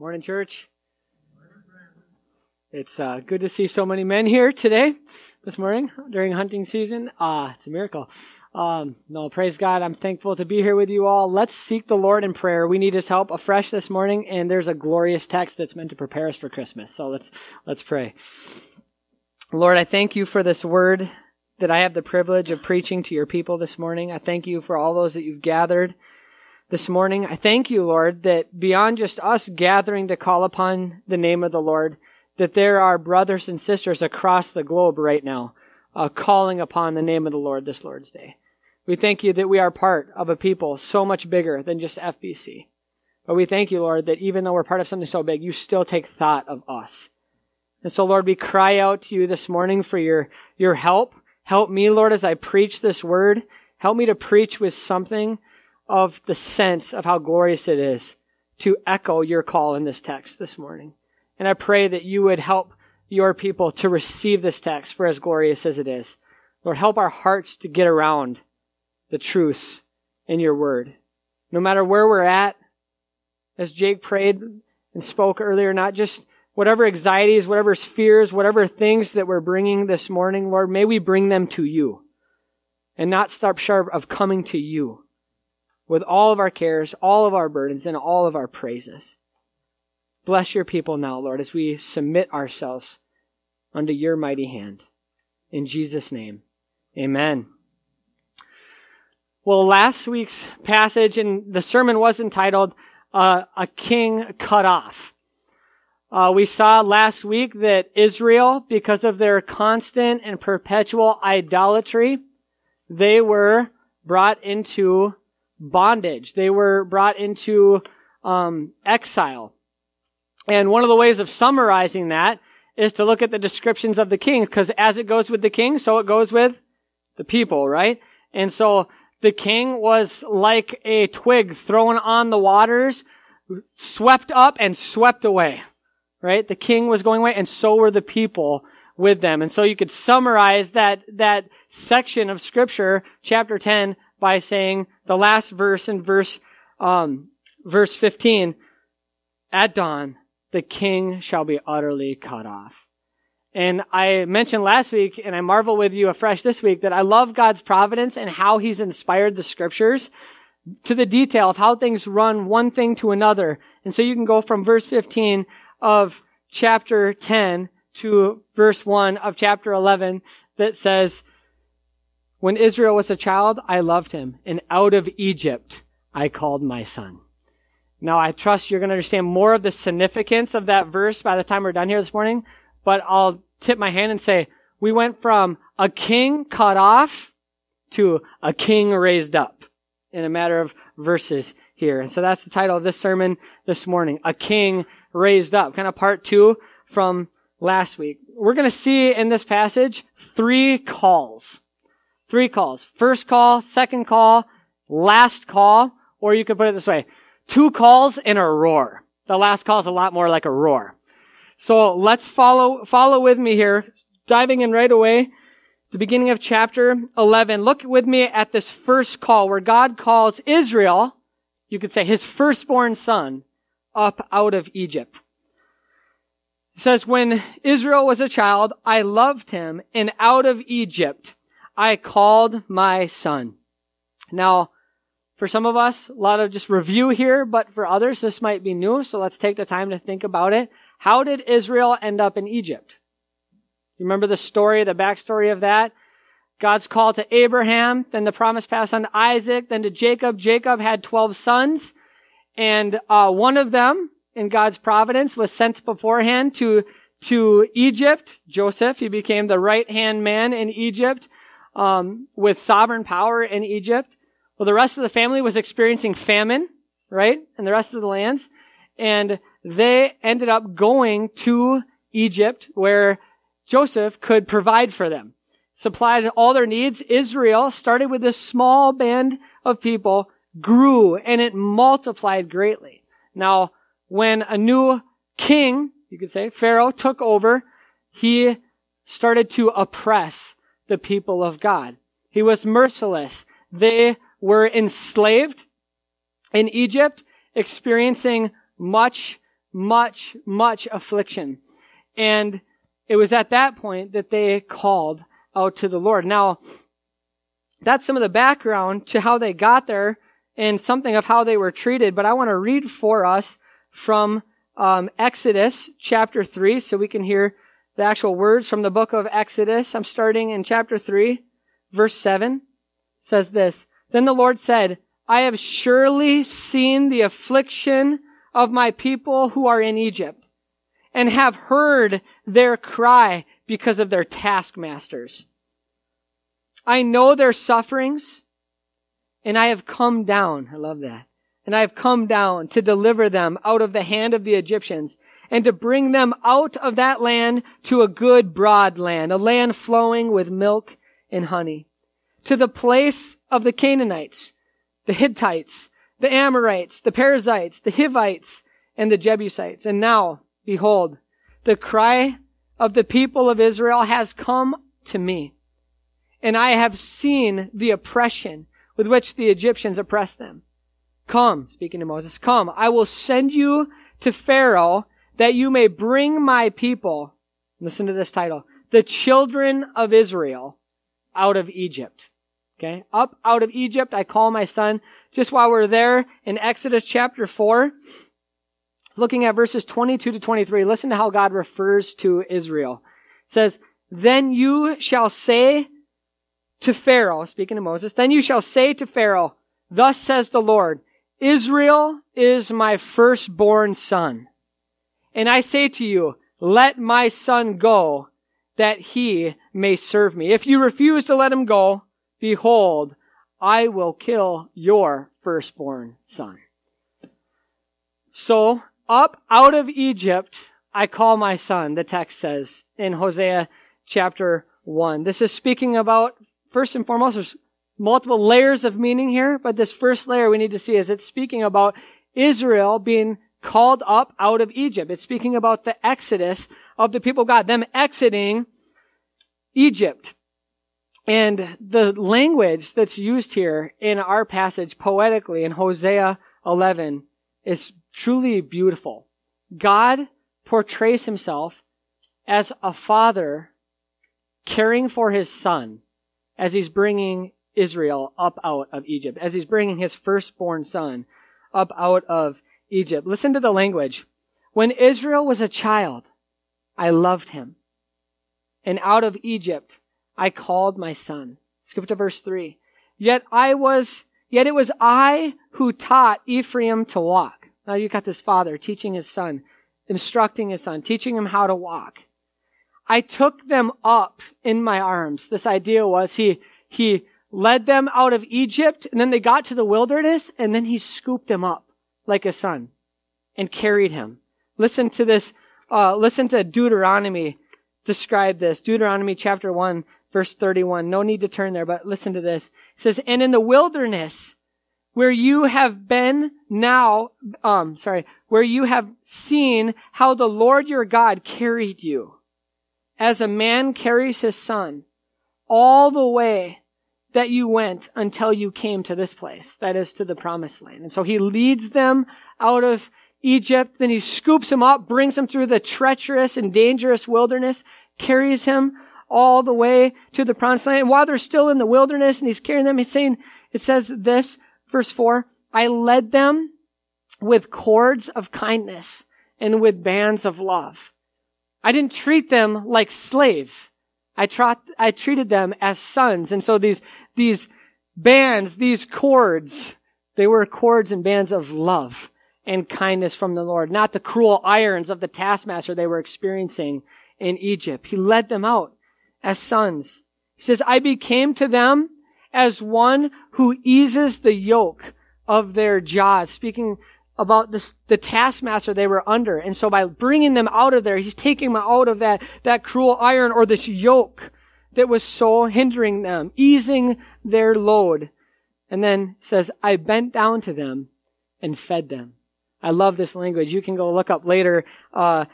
Morning, church. It's uh, good to see so many men here today, this morning during hunting season. Ah, uh, it's a miracle. Um, no, praise God. I'm thankful to be here with you all. Let's seek the Lord in prayer. We need His help afresh this morning, and there's a glorious text that's meant to prepare us for Christmas. So let's let's pray. Lord, I thank you for this word that I have the privilege of preaching to your people this morning. I thank you for all those that you've gathered this morning. I thank you, Lord, that beyond just us gathering to call upon the name of the Lord, that there are brothers and sisters across the globe right now uh, calling upon the name of the Lord this Lord's Day. We thank you that we are part of a people so much bigger than just FBC. But we thank you, Lord, that even though we're part of something so big, you still take thought of us. And so, Lord, we cry out to you this morning for your, your help. Help me, Lord, as I preach this word. Help me to preach with something of the sense of how glorious it is to echo your call in this text this morning. And I pray that you would help your people to receive this text for as glorious as it is. Lord, help our hearts to get around the truths in your word. No matter where we're at, as Jake prayed and spoke earlier, not just whatever anxieties, whatever fears, whatever things that we're bringing this morning, Lord, may we bring them to you and not stop short of coming to you with all of our cares, all of our burdens, and all of our praises. Bless your people now, Lord, as we submit ourselves under your mighty hand. In Jesus' name, amen. Well, last week's passage and the sermon was entitled uh, A King Cut Off. Uh, we saw last week that Israel, because of their constant and perpetual idolatry, they were brought into bondage. They were brought into um, exile. And one of the ways of summarizing that is to look at the descriptions of the king, because as it goes with the king, so it goes with the people, right? And so the king was like a twig thrown on the waters, swept up and swept away, right? The king was going away, and so were the people with them. And so you could summarize that, that section of scripture, chapter 10, by saying the last verse in verse, um, verse 15, at dawn, the king shall be utterly cut off. And I mentioned last week, and I marvel with you afresh this week, that I love God's providence and how He's inspired the scriptures to the detail of how things run one thing to another. And so you can go from verse 15 of chapter 10 to verse 1 of chapter 11 that says, when Israel was a child, I loved him, and out of Egypt I called my son. Now, I trust you're going to understand more of the significance of that verse by the time we're done here this morning, but I'll tip my hand and say, we went from a king cut off to a king raised up in a matter of verses here. And so that's the title of this sermon this morning, A King Raised Up, kind of part two from last week. We're going to see in this passage three calls Three calls. First call, second call, last call, or you could put it this way. Two calls and a roar. The last call is a lot more like a roar. So let's follow, follow with me here, diving in right away. The beginning of chapter 11. Look with me at this first call where God calls Israel, you could say his firstborn son, up out of Egypt. It says, when Israel was a child, I loved him and out of Egypt I called my son. Now, for some of us, a lot of just review here, but for others, this might be new, so let's take the time to think about it. How did Israel end up in Egypt? Remember the story, the backstory of that? God's call to Abraham, then the promise passed on to Isaac, then to Jacob. Jacob had 12 sons, and uh, one of them, in God's providence, was sent beforehand to, to Egypt. Joseph, he became the right-hand man in Egypt um, with sovereign power in Egypt. Well, the rest of the family was experiencing famine, right? And the rest of the lands. And they ended up going to Egypt where Joseph could provide for them, supplied all their needs. Israel started with this small band of people, grew, and it multiplied greatly. Now, when a new king, you could say, Pharaoh took over, he started to oppress the people of God. He was merciless. They were enslaved in Egypt, experiencing much much, much affliction. And it was at that point that they called out to the Lord. Now, that's some of the background to how they got there and something of how they were treated. But I want to read for us from um, Exodus chapter 3 so we can hear the actual words from the book of Exodus. I'm starting in chapter 3, verse 7. Says this Then the Lord said, I have surely seen the affliction of my people who are in Egypt and have heard their cry because of their taskmasters. I know their sufferings and I have come down. I love that. And I have come down to deliver them out of the hand of the Egyptians and to bring them out of that land to a good broad land, a land flowing with milk and honey, to the place of the Canaanites, the Hittites, the Amorites, the Perizzites, the Hivites, and the Jebusites. And now, behold, the cry of the people of Israel has come to me, and I have seen the oppression with which the Egyptians oppressed them. Come, speaking to Moses, come, I will send you to Pharaoh that you may bring my people, listen to this title, the children of Israel out of Egypt. Okay. Up out of Egypt, I call my son. Just while we're there in Exodus chapter 4, looking at verses 22 to 23, listen to how God refers to Israel. It says, Then you shall say to Pharaoh, speaking to Moses, then you shall say to Pharaoh, Thus says the Lord, Israel is my firstborn son. And I say to you, let my son go that he may serve me. If you refuse to let him go, behold, I will kill your firstborn son. So, up out of Egypt, I call my son, the text says in Hosea chapter 1. This is speaking about, first and foremost, there's multiple layers of meaning here, but this first layer we need to see is it's speaking about Israel being called up out of Egypt. It's speaking about the exodus of the people of God, them exiting Egypt. And the language that's used here in our passage poetically in Hosea 11 is truly beautiful. God portrays himself as a father caring for his son as he's bringing Israel up out of Egypt, as he's bringing his firstborn son up out of Egypt. Listen to the language. When Israel was a child, I loved him. And out of Egypt, I called my son. Skip to verse three. Yet I was, yet it was I who taught Ephraim to walk. Now you got this father teaching his son, instructing his son, teaching him how to walk. I took them up in my arms. This idea was he, he led them out of Egypt and then they got to the wilderness and then he scooped them up like a son and carried him. Listen to this, uh, listen to Deuteronomy describe this. Deuteronomy chapter 1, verse 31. No need to turn there, but listen to this. It says, And in the wilderness, where you have been now, um, sorry, where you have seen how the Lord your God carried you, as a man carries his son, all the way that you went until you came to this place, that is to the promised land. And so he leads them out of Egypt, then he scoops him up, brings him through the treacherous and dangerous wilderness, carries him all the way to the promised land. And while they're still in the wilderness and he's carrying them, he's saying, it says this, verse four, I led them with cords of kindness and with bands of love. I didn't treat them like slaves. I, tra- I treated them as sons. And so these, these bands, these cords, they were cords and bands of love and kindness from the Lord, not the cruel irons of the taskmaster they were experiencing in Egypt. He led them out as sons. He says, I became to them as one who eases the yoke of their jaws, speaking about this, the taskmaster they were under. And so by bringing them out of there, he's taking them out of that, that cruel iron or this yoke that was so hindering them, easing their load. And then says, I bent down to them and fed them. I love this language. You can go look up later, uh,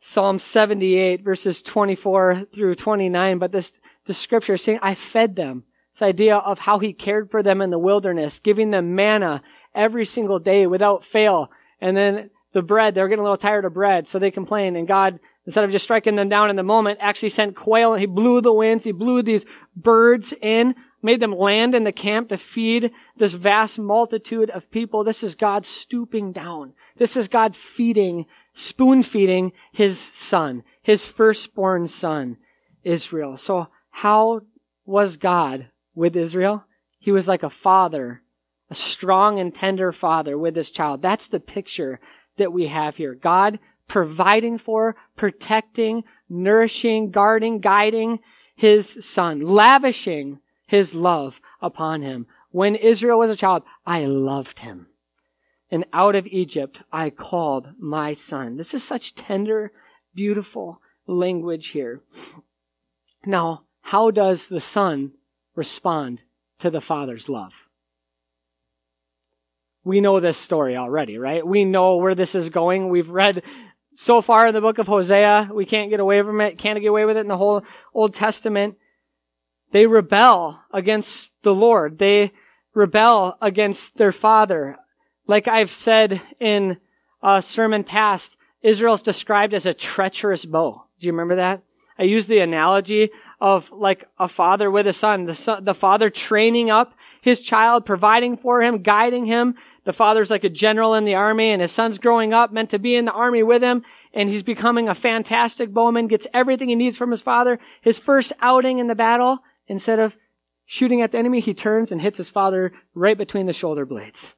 Psalm 78 verses 24 through 29, but this, the scripture is saying, I fed them. This idea of how he cared for them in the wilderness, giving them manna every single day without fail. And then the bread. They were getting a little tired of bread, so they complained. And God, instead of just striking them down in the moment, actually sent quail. He blew the winds. He blew these birds in, made them land in the camp to feed this vast multitude of people. This is God stooping down. This is God feeding, spoon feeding his son, his firstborn son, Israel. So how was God with Israel? He was like a father, a strong and tender father with his child. That's the picture that we have here. God providing for, protecting, nourishing, guarding, guiding his son, lavishing his love upon him. When Israel was a child, I loved him. And out of Egypt I called my son. This is such tender, beautiful language here. Now, how does the son respond to the father's love? We know this story already, right? We know where this is going. We've read so far in the book of Hosea. We can't get away from it. Can't get away with it in the whole Old Testament. They rebel against the Lord. They rebel against their father. Like I've said in a sermon past, Israel's described as a treacherous bow. Do you remember that? I use the analogy of like a father with a son. The son, the father training up his child, providing for him, guiding him, the father's like a general in the army and his son's growing up, meant to be in the army with him, and he's becoming a fantastic bowman, gets everything he needs from his father. His first outing in the battle, instead of shooting at the enemy, he turns and hits his father right between the shoulder blades.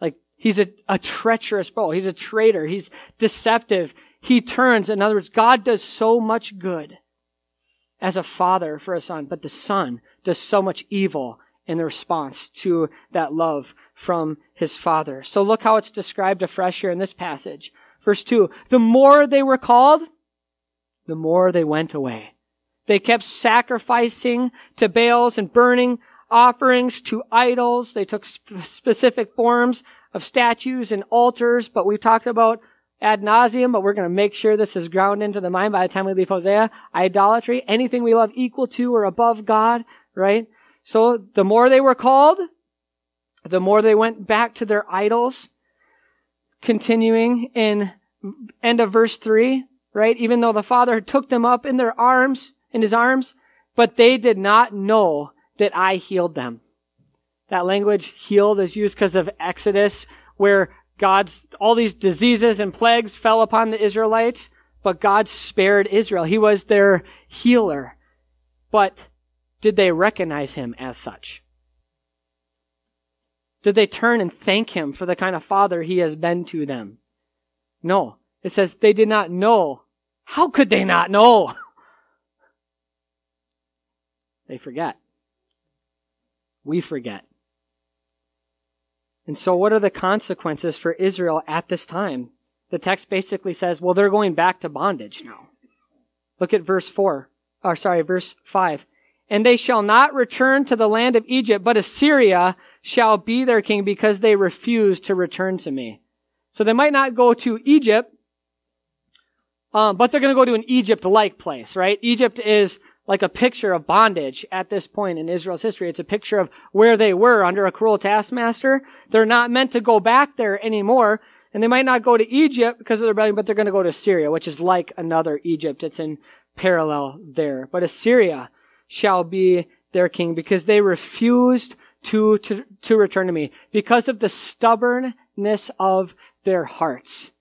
Like, he's a, a treacherous bow. He's a traitor. He's deceptive. He turns. In other words, God does so much good as a father for a son, but the son does so much evil in response to that love from his father. So look how it's described afresh here in this passage. Verse 2 The more they were called, the more they went away. They kept sacrificing to Baals and burning offerings to idols. They took sp- specific forms of statues and altars, but we talked about ad nauseum, but we're going to make sure this is ground into the mind by the time we leave Hosea. Idolatry, anything we love equal to or above God, right? So the more they were called, the more they went back to their idols. Continuing in end of verse three, right? Even though the father took them up in their arms, in his arms, but they did not know that I healed them. That language healed is used because of Exodus, where God's, all these diseases and plagues fell upon the Israelites, but God spared Israel. He was their healer. But did they recognize him as such? Did they turn and thank him for the kind of father he has been to them? No. It says they did not know. How could they not know? They forget. We forget. And so what are the consequences for Israel at this time? The text basically says, well, they're going back to bondage now. Look at verse 4, or sorry, verse 5. And they shall not return to the land of Egypt, but Assyria shall be their king because they refuse to return to me. So they might not go to Egypt, um, but they're going to go to an Egypt-like place, right? Egypt is like a picture of bondage at this point in Israel's history. It's a picture of where they were under a cruel taskmaster. They're not meant to go back there anymore. And they might not go to Egypt because of the rebellion, but they're going to go to Syria, which is like another Egypt. It's in parallel there. But Assyria shall be their king because they refused to, to, to return to me because of the stubbornness of their hearts.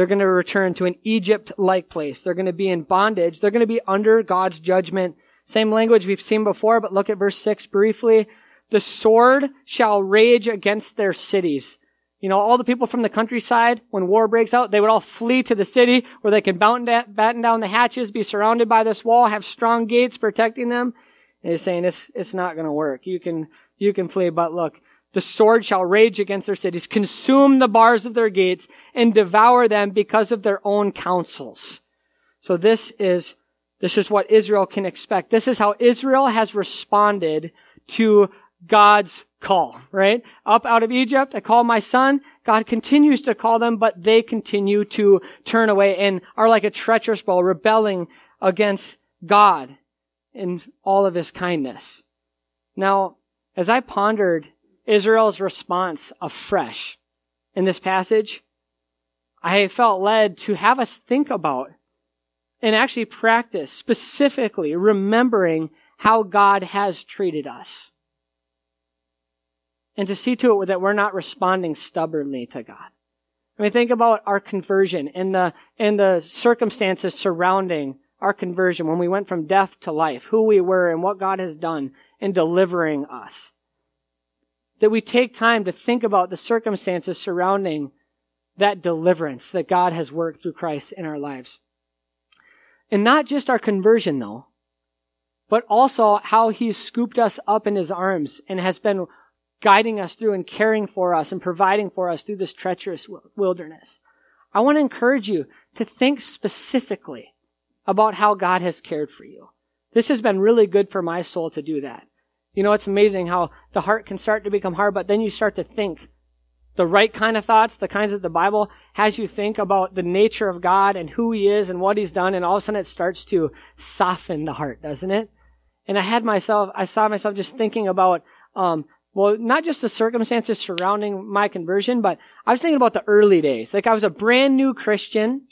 They're going to return to an Egypt-like place. They're going to be in bondage. They're going to be under God's judgment. Same language we've seen before, but look at verse 6 briefly. The sword shall rage against their cities. You know, all the people from the countryside, when war breaks out, they would all flee to the city where they can batten down the hatches, be surrounded by this wall, have strong gates protecting them. And he's saying it's, it's not going to work. You can, you can flee, but look, the sword shall rage against their cities, consume the bars of their gates, and devour them because of their own counsels. So this is, this is what Israel can expect. This is how Israel has responded to God's call, right? Up out of Egypt, I call my son. God continues to call them, but they continue to turn away and are like a treacherous bow, rebelling against God in all of his kindness. Now, as I pondered Israel's response afresh in this passage, I felt led to have us think about and actually practice specifically remembering how God has treated us. And to see to it that we're not responding stubbornly to God. I mean, think about our conversion and the, and the circumstances surrounding our conversion when we went from death to life, who we were and what God has done in delivering us. That we take time to think about the circumstances surrounding that deliverance that God has worked through Christ in our lives. And not just our conversion though, but also how he's scooped us up in his arms and has been guiding us through and caring for us and providing for us through this treacherous wilderness. I want to encourage you to think specifically about how God has cared for you. This has been really good for my soul to do that. You know, it's amazing how the heart can start to become hard, but then you start to think the right kind of thoughts, the kinds that the Bible has you think about the nature of God and who He is and what He's done, and all of a sudden it starts to soften the heart, doesn't it? And I had myself, I saw myself just thinking about, um, well, not just the circumstances surrounding my conversion, but I was thinking about the early days. Like I was a brand new Christian,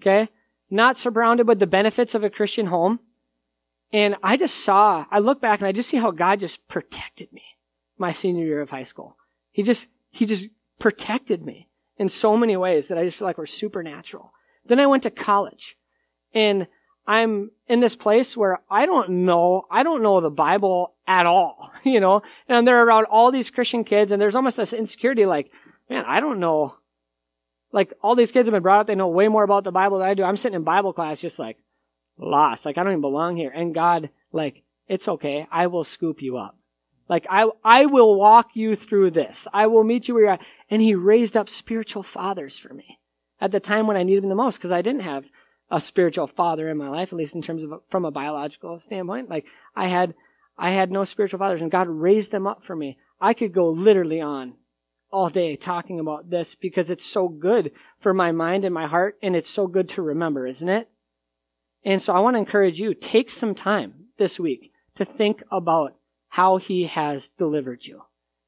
okay, not surrounded with the benefits of a Christian home. And I just saw, I look back and I just see how God just protected me my senior year of high school. He just, he just protected me in so many ways that I just feel like were supernatural. Then I went to college and I'm in this place where I don't know, I don't know the Bible at all, you know, and they're around all these Christian kids and there's almost this insecurity like, man, I don't know. Like all these kids have been brought up, they know way more about the Bible than I do. I'm sitting in Bible class just like lost. Like I don't even belong here. And God, like, it's okay. I will scoop you up. Like I, I will walk you through this. I will meet you where you're at. And he raised up spiritual fathers for me at the time when I needed them the most because I didn't have a spiritual father in my life, at least in terms of from a biological standpoint. Like I had, I had no spiritual fathers and God raised them up for me. I could go literally on all day talking about this because it's so good for my mind and my heart and it's so good to remember, isn't it? And so I want to encourage you, take some time this week to think about how he has delivered you.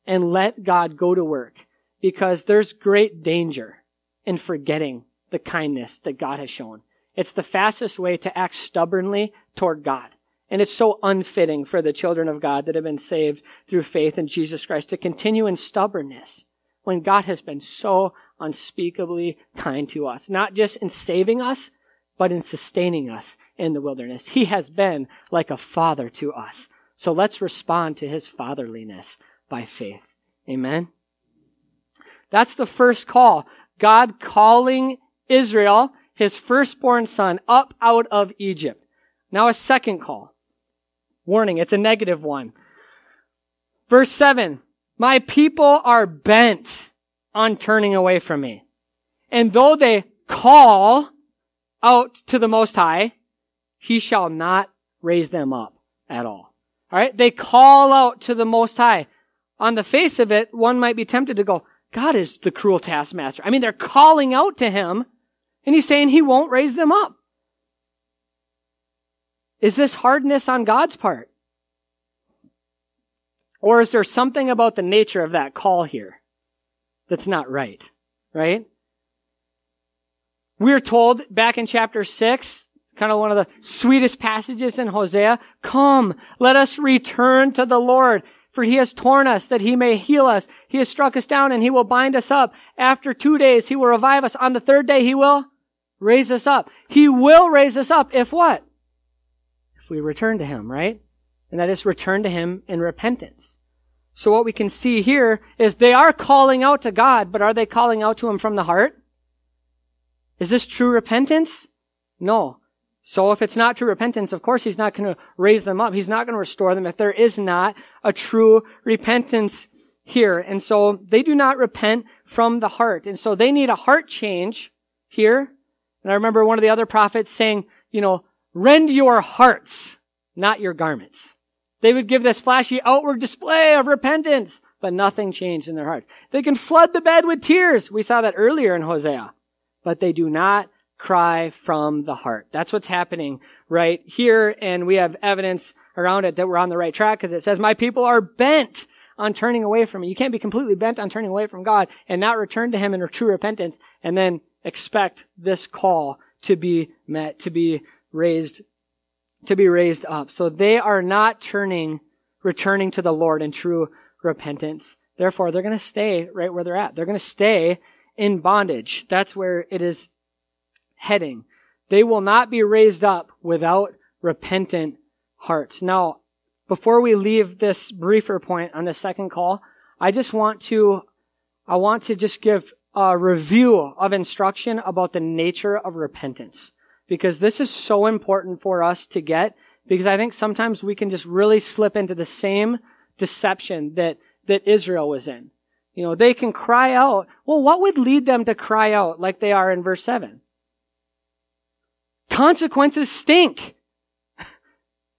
And let God go to work because there's great danger in forgetting the kindness that God has shown. It's the fastest way to act stubbornly toward God. And it's so unfitting for the children of God that have been saved through faith in Jesus Christ to continue in stubbornness when God has been so unspeakably kind to us. Not just in saving us, but in sustaining us in the wilderness. He has been like a father to us. So let's respond to his fatherliness by faith. Amen. That's the first call. God calling Israel, his firstborn son, up out of Egypt. Now a second call. Warning, it's a negative one. Verse 7. My people are bent on turning away from me. And though they call out to the Most High, he shall not raise them up at all. All right. They call out to the Most High. On the face of it, one might be tempted to go, God is the cruel taskmaster. I mean, they're calling out to him and he's saying he won't raise them up. Is this hardness on God's part? Or is there something about the nature of that call here that's not right? Right? We're told back in chapter 6 kind of one of the sweetest passages in Hosea. Come, let us return to the Lord. For he has torn us that he may heal us. He has struck us down and he will bind us up. After two days, he will revive us. On the third day, he will raise us up. He will raise us up if what? If we return to him, right? And that is return to him in repentance. So what we can see here is they are calling out to God, but are they calling out to him from the heart? Is this true repentance? No. So if it's not true repentance, of course he's not going to raise them up. He's not going to restore them if there is not a true repentance here. And so they do not repent from the heart. And so they need a heart change here. And I remember one of the other prophets saying, you know, rend your hearts, not your garments. They would give this flashy outward display of repentance, but nothing changed in their hearts. They can flood the bed with tears. We saw that earlier in Hosea, but they do not cry from the heart. That's what's happening right here. And we have evidence around it that we're on the right track because it says, my people are bent on turning away from me. You can't be completely bent on turning away from God and not return to Him in true repentance and then expect this call to be met, to be raised, to be raised up. So they are not turning, returning to the Lord in true repentance. Therefore, they're going to stay right where they're at. They're going to stay in bondage. That's where it is heading. They will not be raised up without repentant hearts. Now, before we leave this briefer point on the second call, I just want to, I want to just give a review of instruction about the nature of repentance. Because this is so important for us to get, because I think sometimes we can just really slip into the same deception that, that Israel was in. You know, they can cry out. Well, what would lead them to cry out like they are in verse 7? Consequences stink.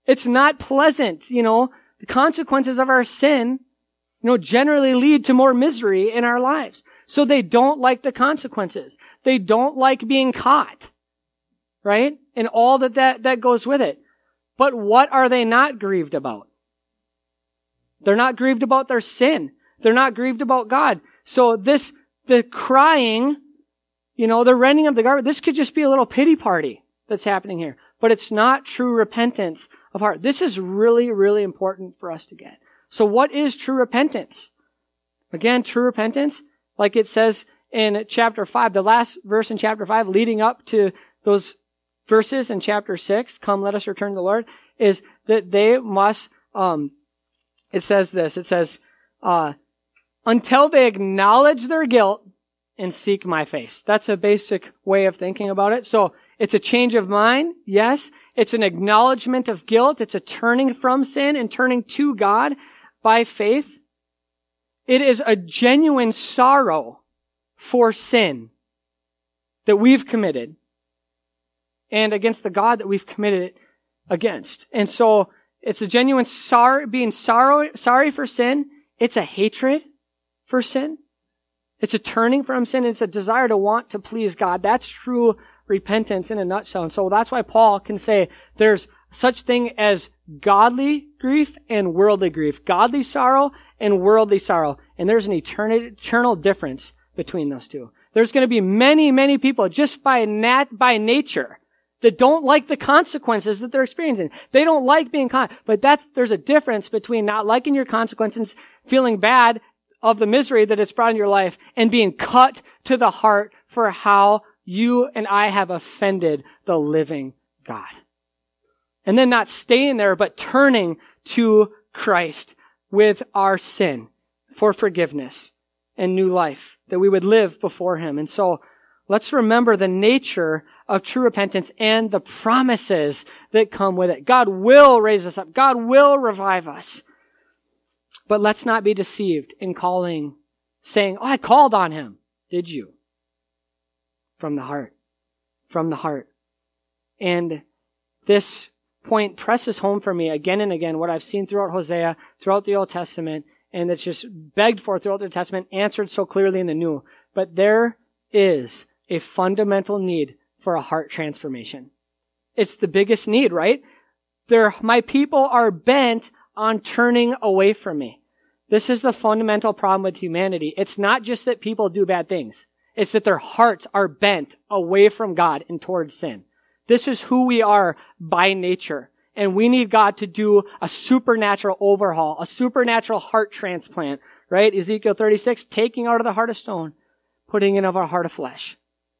It's not pleasant, you know. The consequences of our sin, you know, generally lead to more misery in our lives. So they don't like the consequences. They don't like being caught. Right? And all that, that, that goes with it. But what are they not grieved about? They're not grieved about their sin. They're not grieved about God. So this, the crying, you know, the rending of the garment, this could just be a little pity party that's happening here. But it's not true repentance of heart. This is really, really important for us to get. So what is true repentance? Again, true repentance, like it says in chapter 5, the last verse in chapter 5 leading up to those verses in chapter 6, come let us return to the Lord, is that they must, um, it says this, it says, uh, until they acknowledge their guilt and seek my face. That's a basic way of thinking about it. So it's a change of mind, yes. It's an acknowledgement of guilt. It's a turning from sin and turning to God by faith. It is a genuine sorrow for sin that we've committed and against the God that we've committed it against. And so it's a genuine sorrow, being sorrow, sorry for sin. It's a hatred for sin. It's a turning from sin. It's a desire to want to please God. That's true repentance in a nutshell. And so that's why Paul can say there's such thing as godly grief and worldly grief. Godly sorrow and worldly sorrow. And there's an eternal difference between those two. There's going to be many, many people just by nat, by nature that don't like the consequences that they're experiencing. They don't like being caught. But that's, there's a difference between not liking your consequences, feeling bad of the misery that it's brought in your life, and being cut to the heart for how you and I have offended the living God. And then not staying there, but turning to Christ with our sin for forgiveness and new life, that we would live before Him. And so let's remember the nature of true repentance and the promises that come with it. God will raise us up. God will revive us. But let's not be deceived in calling, saying, Oh, I called on Him. Did you? from the heart. From the heart. And this point presses home for me again and again what I've seen throughout Hosea, throughout the Old Testament, and it's just begged for throughout the Testament, answered so clearly in the New. But there is a fundamental need for a heart transformation. It's the biggest need, right? There, my people are bent on turning away from me. This is the fundamental problem with humanity. It's not just that people do bad things. It's that their hearts are bent away from God and towards sin. This is who we are by nature. And we need God to do a supernatural overhaul, a supernatural heart transplant, right? Ezekiel 36, taking out of the heart of stone, putting in of our heart of flesh,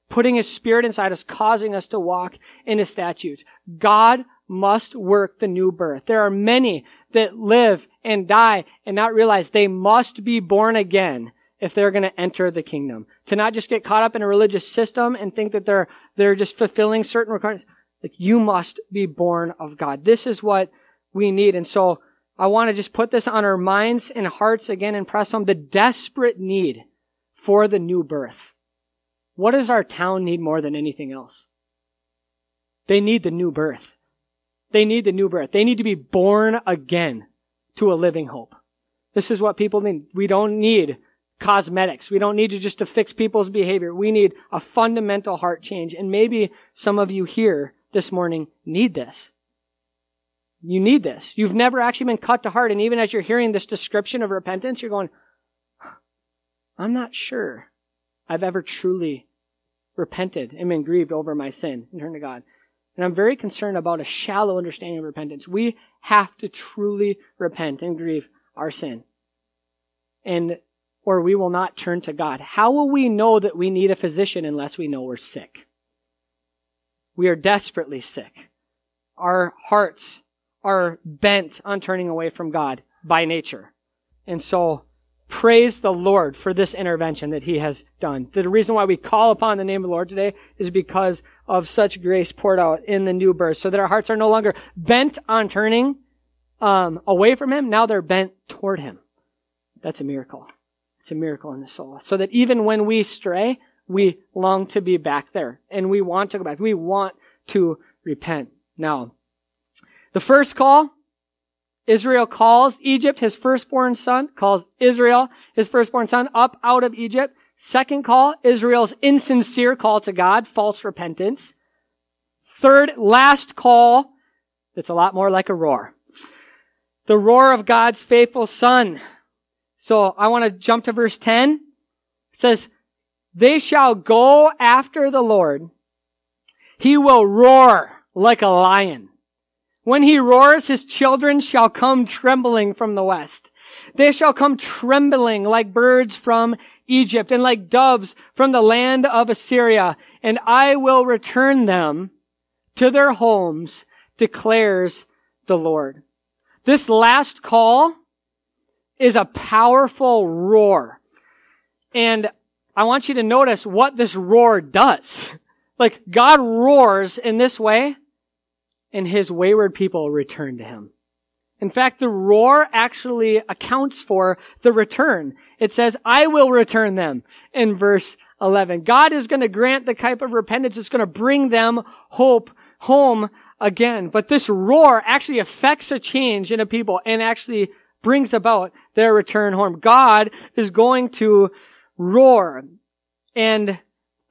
putting his spirit inside us, causing us to walk in his statutes. God must work the new birth. There are many that live and die and not realize they must be born again if they're going to enter the kingdom. To not just get caught up in a religious system and think that they're, they're just fulfilling certain requirements. Like, you must be born of God. This is what we need. And so, I want to just put this on our minds and hearts again and press home the desperate need for the new birth. What does our town need more than anything else? They need the new birth. They need the new birth. They need to be born again to a living hope. This is what people need. We don't need cosmetics. We don't need to just to fix people's behavior. We need a fundamental heart change. And maybe some of you here this morning need this. You need this. You've never actually been cut to heart. And even as you're hearing this description of repentance, you're going, I'm not sure I've ever truly repented and been grieved over my sin and turned to God. And I'm very concerned about a shallow understanding of repentance. We have to truly repent and grieve our sin. And or we will not turn to God. How will we know that we need a physician unless we know we're sick? We are desperately sick. Our hearts are bent on turning away from God by nature. And so praise the Lord for this intervention that he has done. The reason why we call upon the name of the Lord today is because of such grace poured out in the new birth, so that our hearts are no longer bent on turning um, away from him. Now they're bent toward him. That's a miracle. It's a miracle in the soul. So that even when we stray, we long to be back there and we want to go back. We want to repent. Now, the first call Israel calls Egypt his firstborn son, calls Israel his firstborn son up out of Egypt. Second call, Israel's insincere call to God, false repentance. Third, last call, it's a lot more like a roar. The roar of God's faithful son. So I want to jump to verse 10. It says, they shall go after the Lord. He will roar like a lion. When he roars, his children shall come trembling from the west. They shall come trembling like birds from Egypt and like doves from the land of Assyria. And I will return them to their homes, declares the Lord. This last call is a powerful roar. And I want you to notice what this roar does. Like God roars in this way and his wayward people return to him. In fact, the roar actually accounts for the return. It says, I will return them in verse 11. God is going to grant the type of repentance that's going to bring them hope home again. But this roar actually affects a change in a people and actually brings about their return home. God is going to roar. And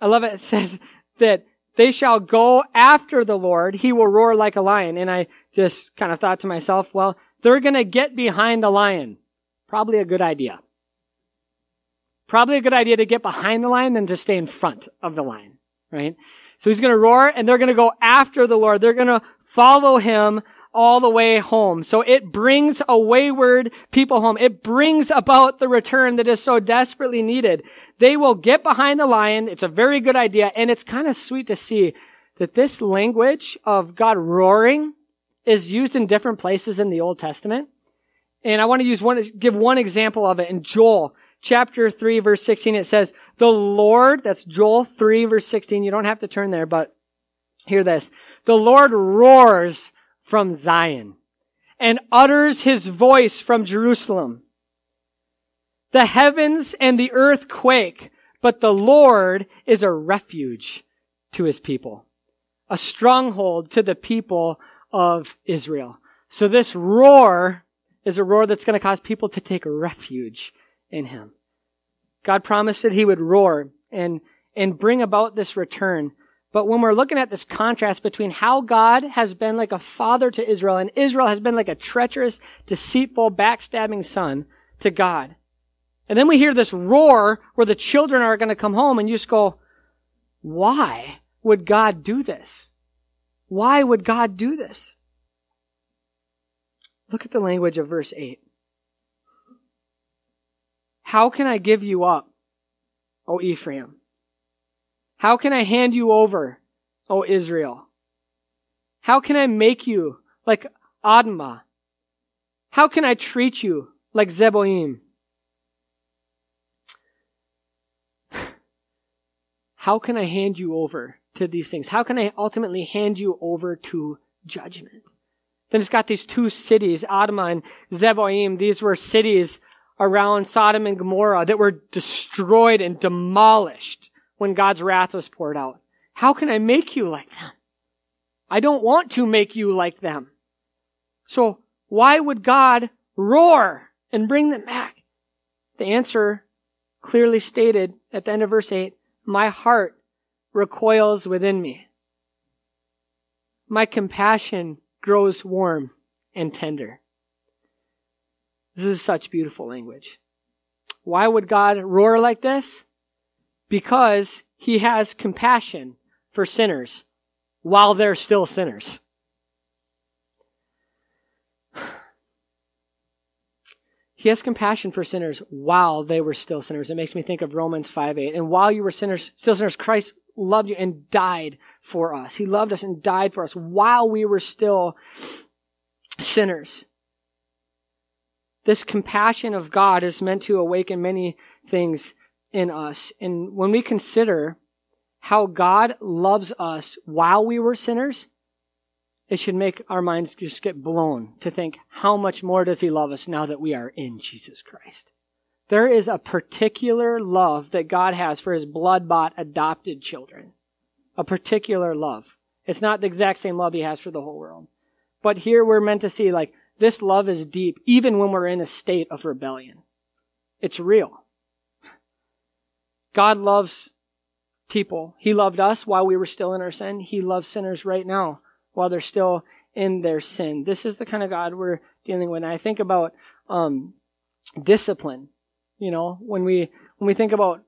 I love it. It says that they shall go after the Lord. He will roar like a lion. And I just kind of thought to myself, well, they're going to get behind the lion. Probably a good idea. Probably a good idea to get behind the lion than to stay in front of the lion, right? So he's going to roar and they're going to go after the Lord. They're going to follow him all the way home. So it brings a wayward people home. It brings about the return that is so desperately needed. They will get behind the lion. It's a very good idea. And it's kind of sweet to see that this language of God roaring is used in different places in the Old Testament. And I want to use one, give one example of it in Joel chapter 3 verse 16. It says, the Lord, that's Joel 3 verse 16. You don't have to turn there, but hear this. The Lord roars from Zion and utters his voice from Jerusalem. The heavens and the earth quake, but the Lord is a refuge to his people, a stronghold to the people of Israel. So this roar is a roar that's going to cause people to take refuge in him. God promised that he would roar and, and bring about this return but when we're looking at this contrast between how God has been like a father to Israel and Israel has been like a treacherous, deceitful, backstabbing son to God. And then we hear this roar where the children are going to come home and you just go, why would God do this? Why would God do this? Look at the language of verse 8. How can I give you up, O Ephraim? How can I hand you over, O Israel? How can I make you like Admah? How can I treat you like Zeboim? How can I hand you over to these things? How can I ultimately hand you over to judgment? Then it's got these two cities, Admah and Zeboim. These were cities around Sodom and Gomorrah that were destroyed and demolished when God's wrath was poured out. How can I make you like them? I don't want to make you like them. So why would God roar and bring them back? The answer clearly stated at the end of verse 8, my heart recoils within me. My compassion grows warm and tender. This is such beautiful language. Why would God roar like this? because he has compassion for sinners while they're still sinners. He has compassion for sinners while they were still sinners. It makes me think of Romans 5 8. And while you were sinners, still sinners, Christ loved you and died for us. He loved us and died for us while we were still sinners. This compassion of God is meant to awaken many things in us. And when we consider how God loves us while we were sinners, it should make our minds just get blown to think how much more does he love us now that we are in Jesus Christ. There is a particular love that God has for his blood-bought adopted children. A particular love. It's not the exact same love he has for the whole world. But here we're meant to see like this love is deep even when we're in a state of rebellion. It's real. God loves people. He loved us while we were still in our sin. He loves sinners right now while they're still in their sin. This is the kind of God we're dealing with. And I think about um, discipline. You know, when we when we think about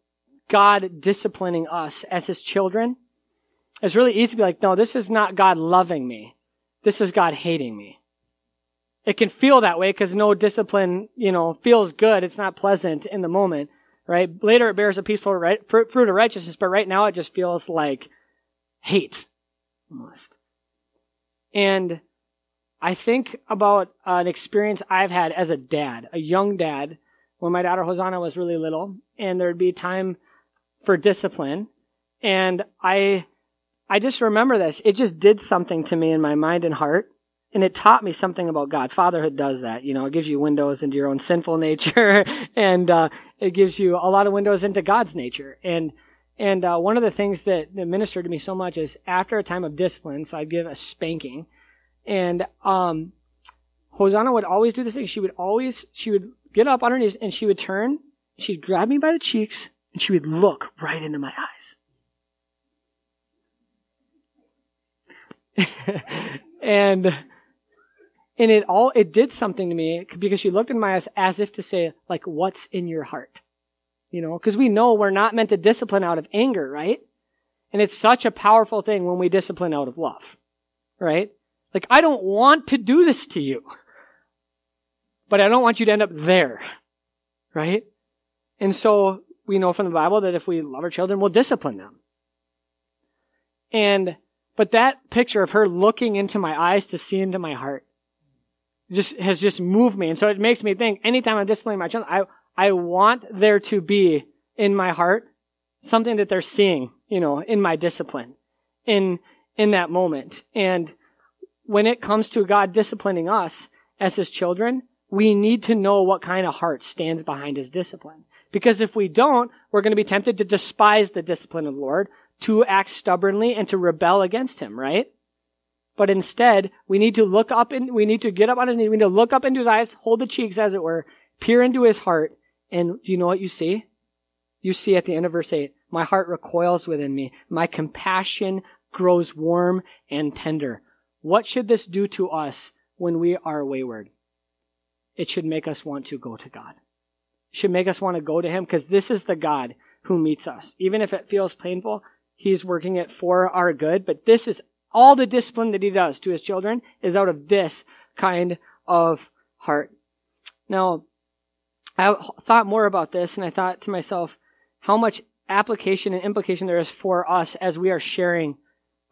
God disciplining us as His children, it's really easy to be like, no, this is not God loving me. This is God hating me. It can feel that way because no discipline, you know, feels good. It's not pleasant in the moment, right? Later it bears a peaceful right, fruit of righteousness, but right now it just feels like hate almost. And I think about an experience I've had as a dad, a young dad, when my daughter Hosanna was really little, and there'd be time for discipline. And I, I just remember this. It just did something to me in my mind and heart. And it taught me something about God. Fatherhood does that. You know, it gives you windows into your own sinful nature, and uh, it gives you a lot of windows into God's nature. And and uh, one of the things that, that ministered to me so much is after a time of discipline, so I'd give a spanking, and um, Hosanna would always do this thing. She would always, she would get up on her knees and she would turn, she'd grab me by the cheeks, and she would look right into my eyes. and and it all it did something to me because she looked in my eyes as if to say like what's in your heart you know, because we know we're not meant to discipline out of anger, right? And it's such a powerful thing when we discipline out of love, right? Like, I don't want to do this to you, but I don't want you to end up there, right? And so we know from the Bible that if we love our children, we'll discipline them. And, but that picture of her looking into my eyes to see into my heart just has just moved me. And so it makes me think anytime I'm disciplining my children, I, I want there to be in my heart something that they're seeing, you know, in my discipline, in, in that moment. And when it comes to God disciplining us as his children, we need to know what kind of heart stands behind his discipline. Because if we don't, we're going to be tempted to despise the discipline of the Lord, to act stubbornly and to rebel against him, right? But instead, we need to look up and we need to get up on his knees, we need to look up into his eyes, hold the cheeks as it were, peer into his heart, and do you know what you see? You see at the end of verse 8, my heart recoils within me. My compassion grows warm and tender. What should this do to us when we are wayward? It should make us want to go to God. It should make us want to go to Him because this is the God who meets us. Even if it feels painful, He's working it for our good. But this is all the discipline that He does to His children is out of this kind of heart. Now, I thought more about this and I thought to myself how much application and implication there is for us as we are sharing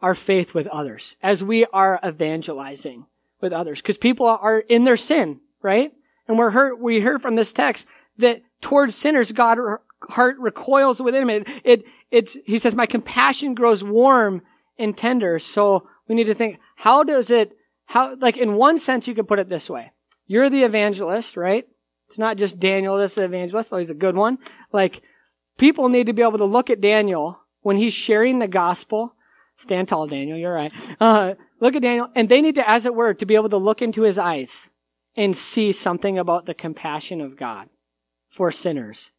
our faith with others, as we are evangelizing with others. Because people are in their sin, right? And we're heard, we heard from this text that towards sinners, God's heart recoils within him. It, it, it's, he says, my compassion grows warm and tender. So we need to think, how does it, how, like in one sense, you could put it this way. You're the evangelist, right? It's not just Daniel the evangelist, though he's a good one. Like, people need to be able to look at Daniel when he's sharing the gospel. Stand tall, Daniel, you're right. Uh, look at Daniel, and they need to, as it were, to be able to look into his eyes and see something about the compassion of God for sinners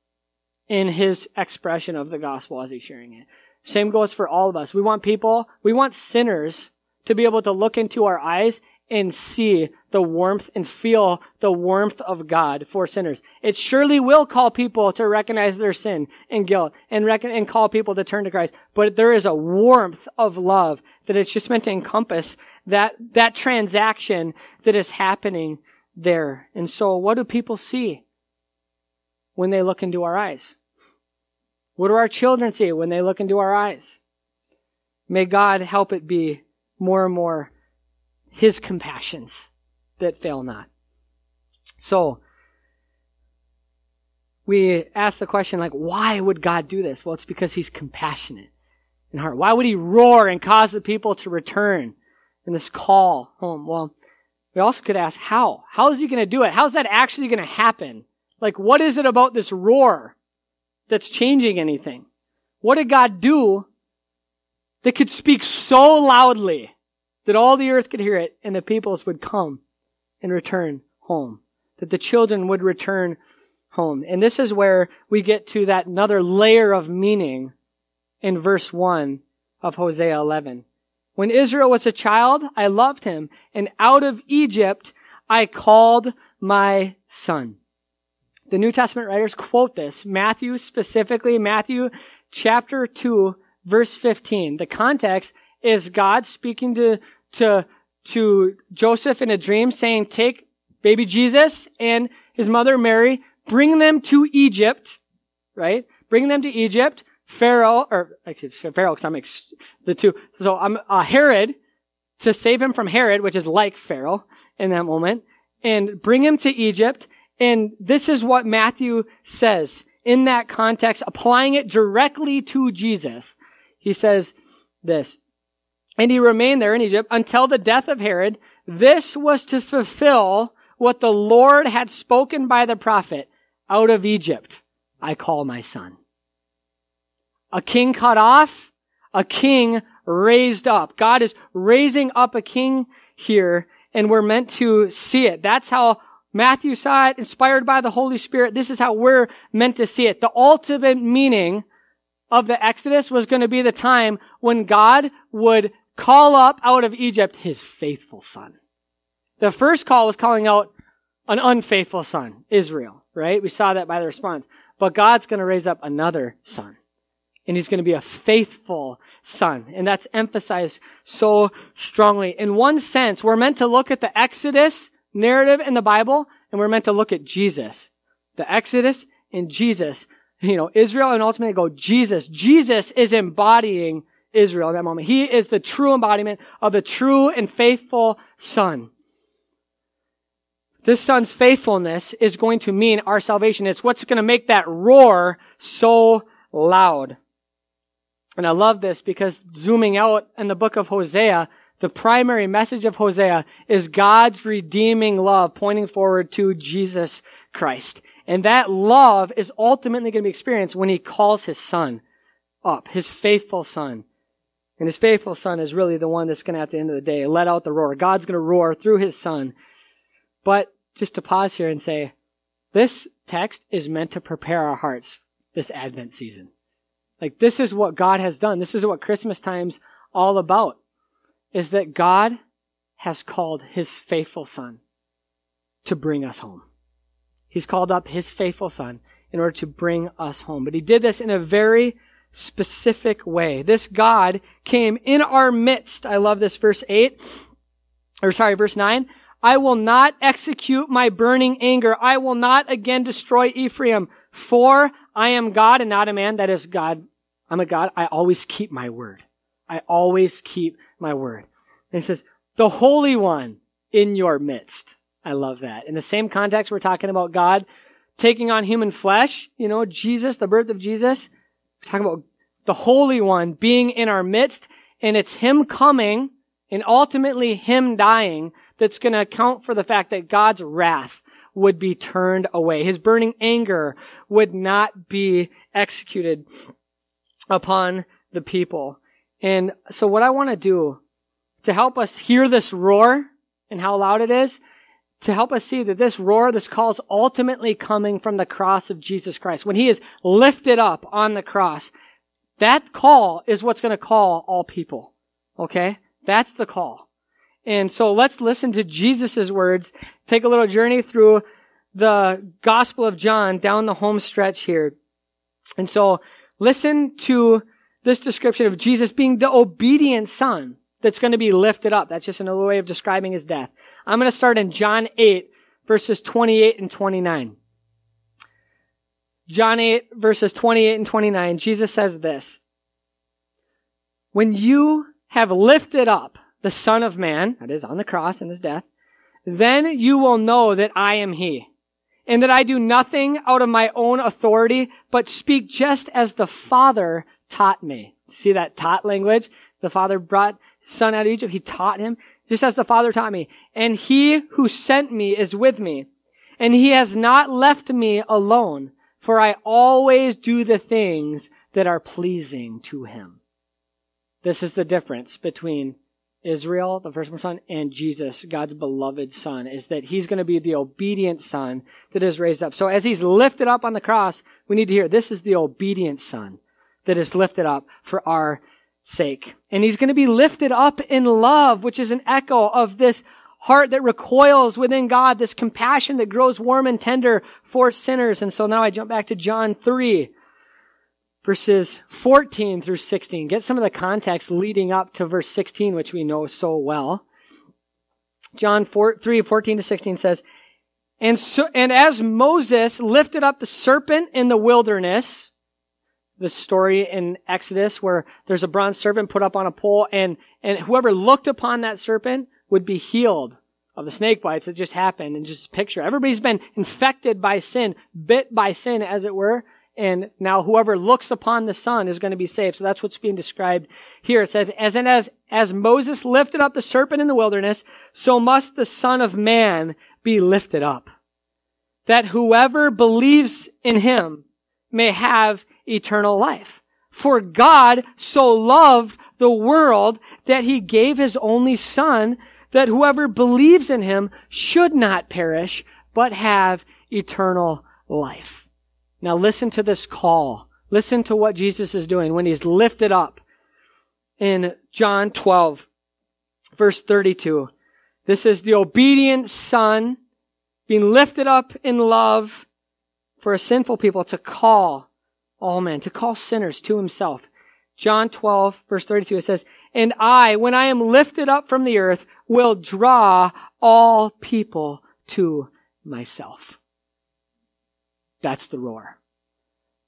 in his expression of the gospel as he's sharing it. Same goes for all of us. We want people, we want sinners to be able to look into our eyes and see the warmth and feel the warmth of God for sinners. It surely will call people to recognize their sin and guilt and and call people to turn to Christ. But there is a warmth of love that it's just meant to encompass that, that transaction that is happening there. And so what do people see when they look into our eyes? What do our children see when they look into our eyes? May God help it be more and more His compassions that fail not. So, we ask the question like, why would God do this? Well, it's because He's compassionate in heart. Why would He roar and cause the people to return in this call home? Well, we also could ask how. How is He going to do it? How's that actually going to happen? Like, what is it about this roar that's changing anything? What did God do that could speak so loudly that all the earth could hear it and the peoples would come and return home. That the children would return home. And this is where we get to that another layer of meaning in verse 1 of Hosea 11. When Israel was a child, I loved him, and out of Egypt I called my son. The New Testament writers quote this. Matthew specifically, Matthew chapter 2, verse 15. The context is God speaking to, to, to Joseph in a dream saying, take baby Jesus and his mother Mary, bring them to Egypt, right? Bring them to Egypt. Pharaoh, or actually Pharaoh, because I'm ex- the two. So I'm uh, Herod to save him from Herod, which is like Pharaoh in that moment, and bring him to Egypt. And this is what Matthew says in that context, applying it directly to Jesus he says this. And he remained there in Egypt until the death of Herod. This was to fulfill what the Lord had spoken by the prophet. Out of Egypt, I call my son. A king cut off, a king raised up. God is raising up a king here, and we're meant to see it. That's how Matthew saw it, inspired by the Holy Spirit. This is how we're meant to see it. The ultimate meaning of the Exodus was going to be the time when God would call up out of Egypt his faithful son. The first call was calling out an unfaithful son, Israel, right? We saw that by the response. But God's going to raise up another son. And he's going to be a faithful son. And that's emphasized so strongly. In one sense, we're meant to look at the Exodus narrative in the Bible, and we're meant to look at Jesus. The Exodus and Jesus you know, Israel and ultimately go Jesus. Jesus is embodying Israel in that moment. He is the true embodiment of the true and faithful son. This son's faithfulness is going to mean our salvation. It's what's going to make that roar so loud. And I love this because zooming out in the book of Hosea, the primary message of Hosea is God's redeeming love pointing forward to Jesus Christ. And that love is ultimately going to be experienced when he calls his son up, his faithful son. And his faithful son is really the one that's going to, at the end of the day, let out the roar. God's going to roar through his son. But just to pause here and say, this text is meant to prepare our hearts this Advent season. Like this is what God has done. This is what Christmas time's all about. Is that God has called his faithful son to bring us home. He's called up his faithful son in order to bring us home. But he did this in a very specific way. This God came in our midst. I love this verse 8, or sorry, verse 9. I will not execute my burning anger. I will not again destroy Ephraim, for I am God and not a man. That is God. I'm a God. I always keep my word. I always keep my word. And he says, the Holy One in your midst. I love that. In the same context, we're talking about God taking on human flesh, you know, Jesus, the birth of Jesus. Talking about the Holy One being in our midst, and it's Him coming and ultimately Him dying that's going to account for the fact that God's wrath would be turned away. His burning anger would not be executed upon the people. And so what I want to do to help us hear this roar and how loud it is to help us see that this roar, this call is ultimately coming from the cross of Jesus Christ. When he is lifted up on the cross, that call is what's going to call all people. Okay? That's the call. And so let's listen to Jesus' words, take a little journey through the Gospel of John down the home stretch here. And so listen to this description of Jesus being the obedient son that's going to be lifted up. That's just another way of describing his death. I'm going to start in John 8, verses 28 and 29. John 8, verses 28 and 29, Jesus says this. When you have lifted up the Son of Man, that is on the cross in his death, then you will know that I am he, and that I do nothing out of my own authority, but speak just as the Father taught me. See that taught language? The Father brought Son out of Egypt. He taught him, just as the Father taught me. And he who sent me is with me. And he has not left me alone, for I always do the things that are pleasing to him. This is the difference between Israel, the firstborn son, and Jesus, God's beloved son, is that he's going to be the obedient son that is raised up. So as he's lifted up on the cross, we need to hear this is the obedient son that is lifted up for our sake. And he's going to be lifted up in love, which is an echo of this heart that recoils within God, this compassion that grows warm and tender for sinners. And so now I jump back to John 3 verses 14 through 16. Get some of the context leading up to verse 16, which we know so well. John 4, 3, 14 to 16 says, and so, and as Moses lifted up the serpent in the wilderness, the story in Exodus where there's a bronze serpent put up on a pole and, and whoever looked upon that serpent would be healed of the snake bites that just happened and just picture. Everybody's been infected by sin, bit by sin as it were and now whoever looks upon the Son is going to be saved. So that's what's being described here. It says, as in as, as Moses lifted up the serpent in the wilderness, so must the Son of Man be lifted up. That whoever believes in him may have eternal life. For God so loved the world that he gave his only son that whoever believes in him should not perish, but have eternal life. Now listen to this call. Listen to what Jesus is doing when he's lifted up in John 12, verse 32. This is the obedient son being lifted up in love for a sinful people to call all men, to call sinners to himself. John 12, verse 32, it says, And I, when I am lifted up from the earth, will draw all people to myself. That's the roar.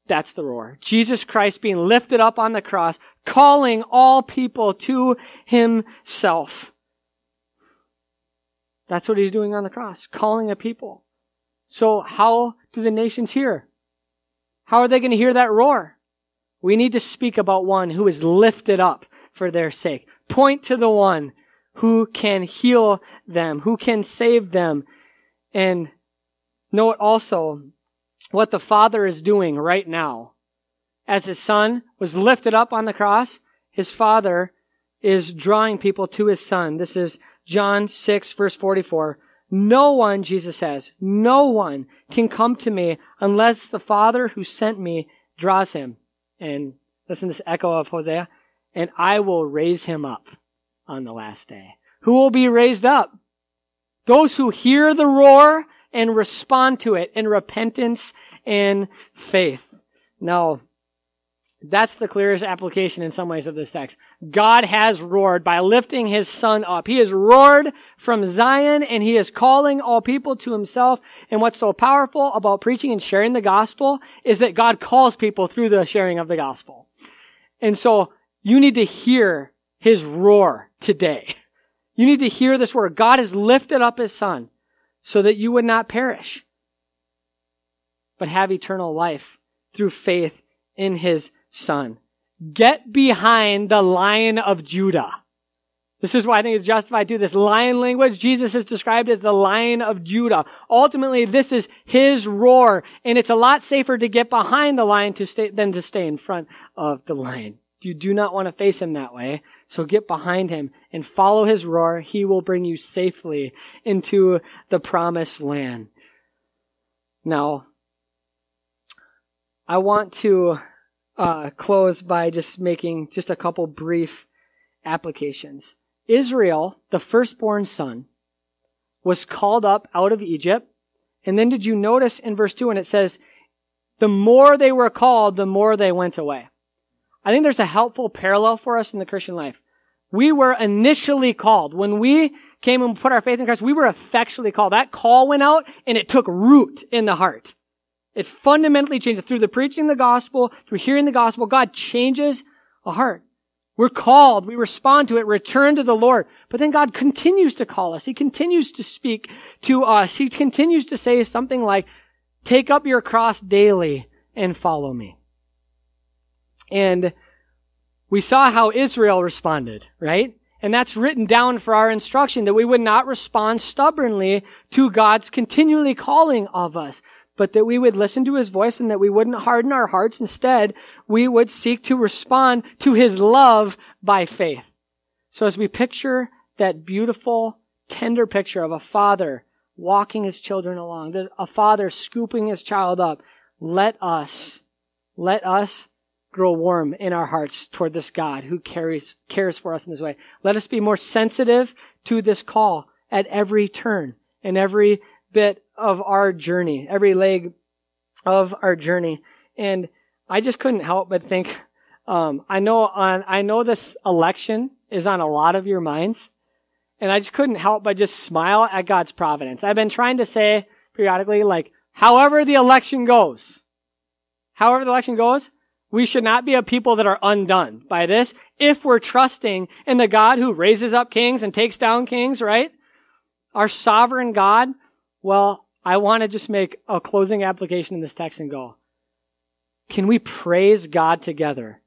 That's the roar. Jesus Christ being lifted up on the cross, calling all people to himself. That's what he's doing on the cross, calling a people. So how do the nations hear? How are they going to hear that roar? We need to speak about one who is lifted up for their sake. Point to the one who can heal them, who can save them. And note also what the Father is doing right now. As his Son was lifted up on the cross, his Father is drawing people to his Son. This is John 6 verse 44. No one, Jesus says, no one can come to me unless the Father who sent me draws him. And listen to this echo of Hosea. And I will raise him up on the last day. Who will be raised up? Those who hear the roar and respond to it in repentance and faith. Now, that's the clearest application in some ways of this text. God has roared by lifting his son up. He has roared from Zion and he is calling all people to himself. And what's so powerful about preaching and sharing the gospel is that God calls people through the sharing of the gospel. And so you need to hear his roar today. You need to hear this word. God has lifted up his son so that you would not perish, but have eternal life through faith in his son. Get behind the lion of Judah. This is why I think it's justified to do this lion language. Jesus is described as the lion of Judah. Ultimately, this is his roar, and it's a lot safer to get behind the lion to stay, than to stay in front of the lion. You do not want to face him that way. So get behind him and follow his roar. He will bring you safely into the promised land. Now, I want to uh, close by just making just a couple brief applications. Israel, the firstborn son, was called up out of Egypt. And then did you notice in verse 2 when it says, the more they were called, the more they went away. I think there's a helpful parallel for us in the Christian life. We were initially called. When we came and put our faith in Christ, we were effectually called. That call went out and it took root in the heart. It fundamentally changes through the preaching the gospel, through hearing the gospel. God changes a heart. We're called. We respond to it. Return to the Lord. But then God continues to call us. He continues to speak to us. He continues to say something like, take up your cross daily and follow me. And we saw how Israel responded, right? And that's written down for our instruction that we would not respond stubbornly to God's continually calling of us, but that we would listen to his voice and that we wouldn't harden our hearts. Instead, we would seek to respond to his love by faith. So as we picture that beautiful, tender picture of a father walking his children along, a father scooping his child up, let us, let us grow warm in our hearts toward this God who carries, cares for us in this way. Let us be more sensitive to this call at every turn and every bit of our journey, every leg of our journey. And I just couldn't help but think, um, I know on, I know this election is on a lot of your minds, and I just couldn't help but just smile at God's providence. I've been trying to say periodically, like, however the election goes, however the election goes, we should not be a people that are undone by this if we're trusting in the God who raises up kings and takes down kings, right? Our sovereign God well, I want to just make a closing application in this text and go, can we praise God together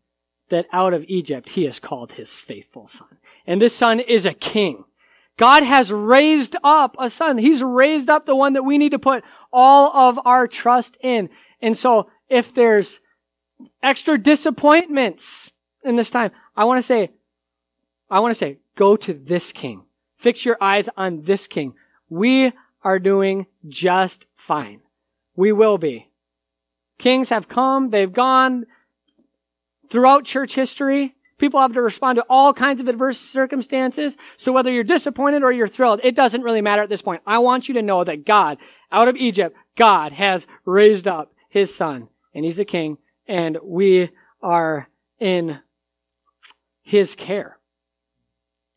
that out of Egypt he has called his faithful son? And this son is a king. God has raised up a son. He's raised up the one that we need to put all of our trust in. And so if there's extra disappointments in this time, I want to say, I want to say, go to this king. Fix your eyes on this king. We are doing just fine. We will be. Kings have come, they've gone. Throughout church history, people have to respond to all kinds of adverse circumstances. So whether you're disappointed or you're thrilled, it doesn't really matter at this point. I want you to know that God, out of Egypt, God has raised up his son, and he's a king, and we are in his care.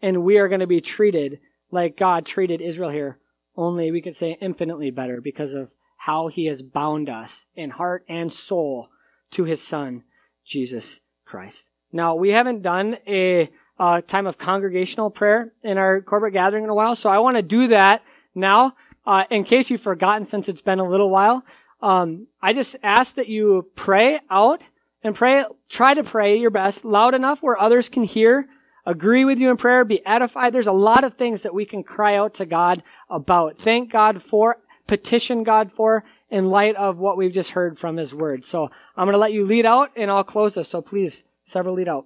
And we are going to be treated like God treated Israel here only we could say infinitely better because of how he has bound us in heart and soul to his son, Jesus Christ. Now, we haven't done a time of congregational prayer in our corporate gathering in a while, so I want to do that now. Uh, in case you've forgotten, since it's been a little while, um, I just ask that you pray out and pray. Try to pray your best, loud enough where others can hear agree with you in prayer, be edified. There's a lot of things that we can cry out to God about. Thank God for, petition God for in light of what we've just heard from His Word. So I'm going to let you lead out and I'll close this. So please, several lead out.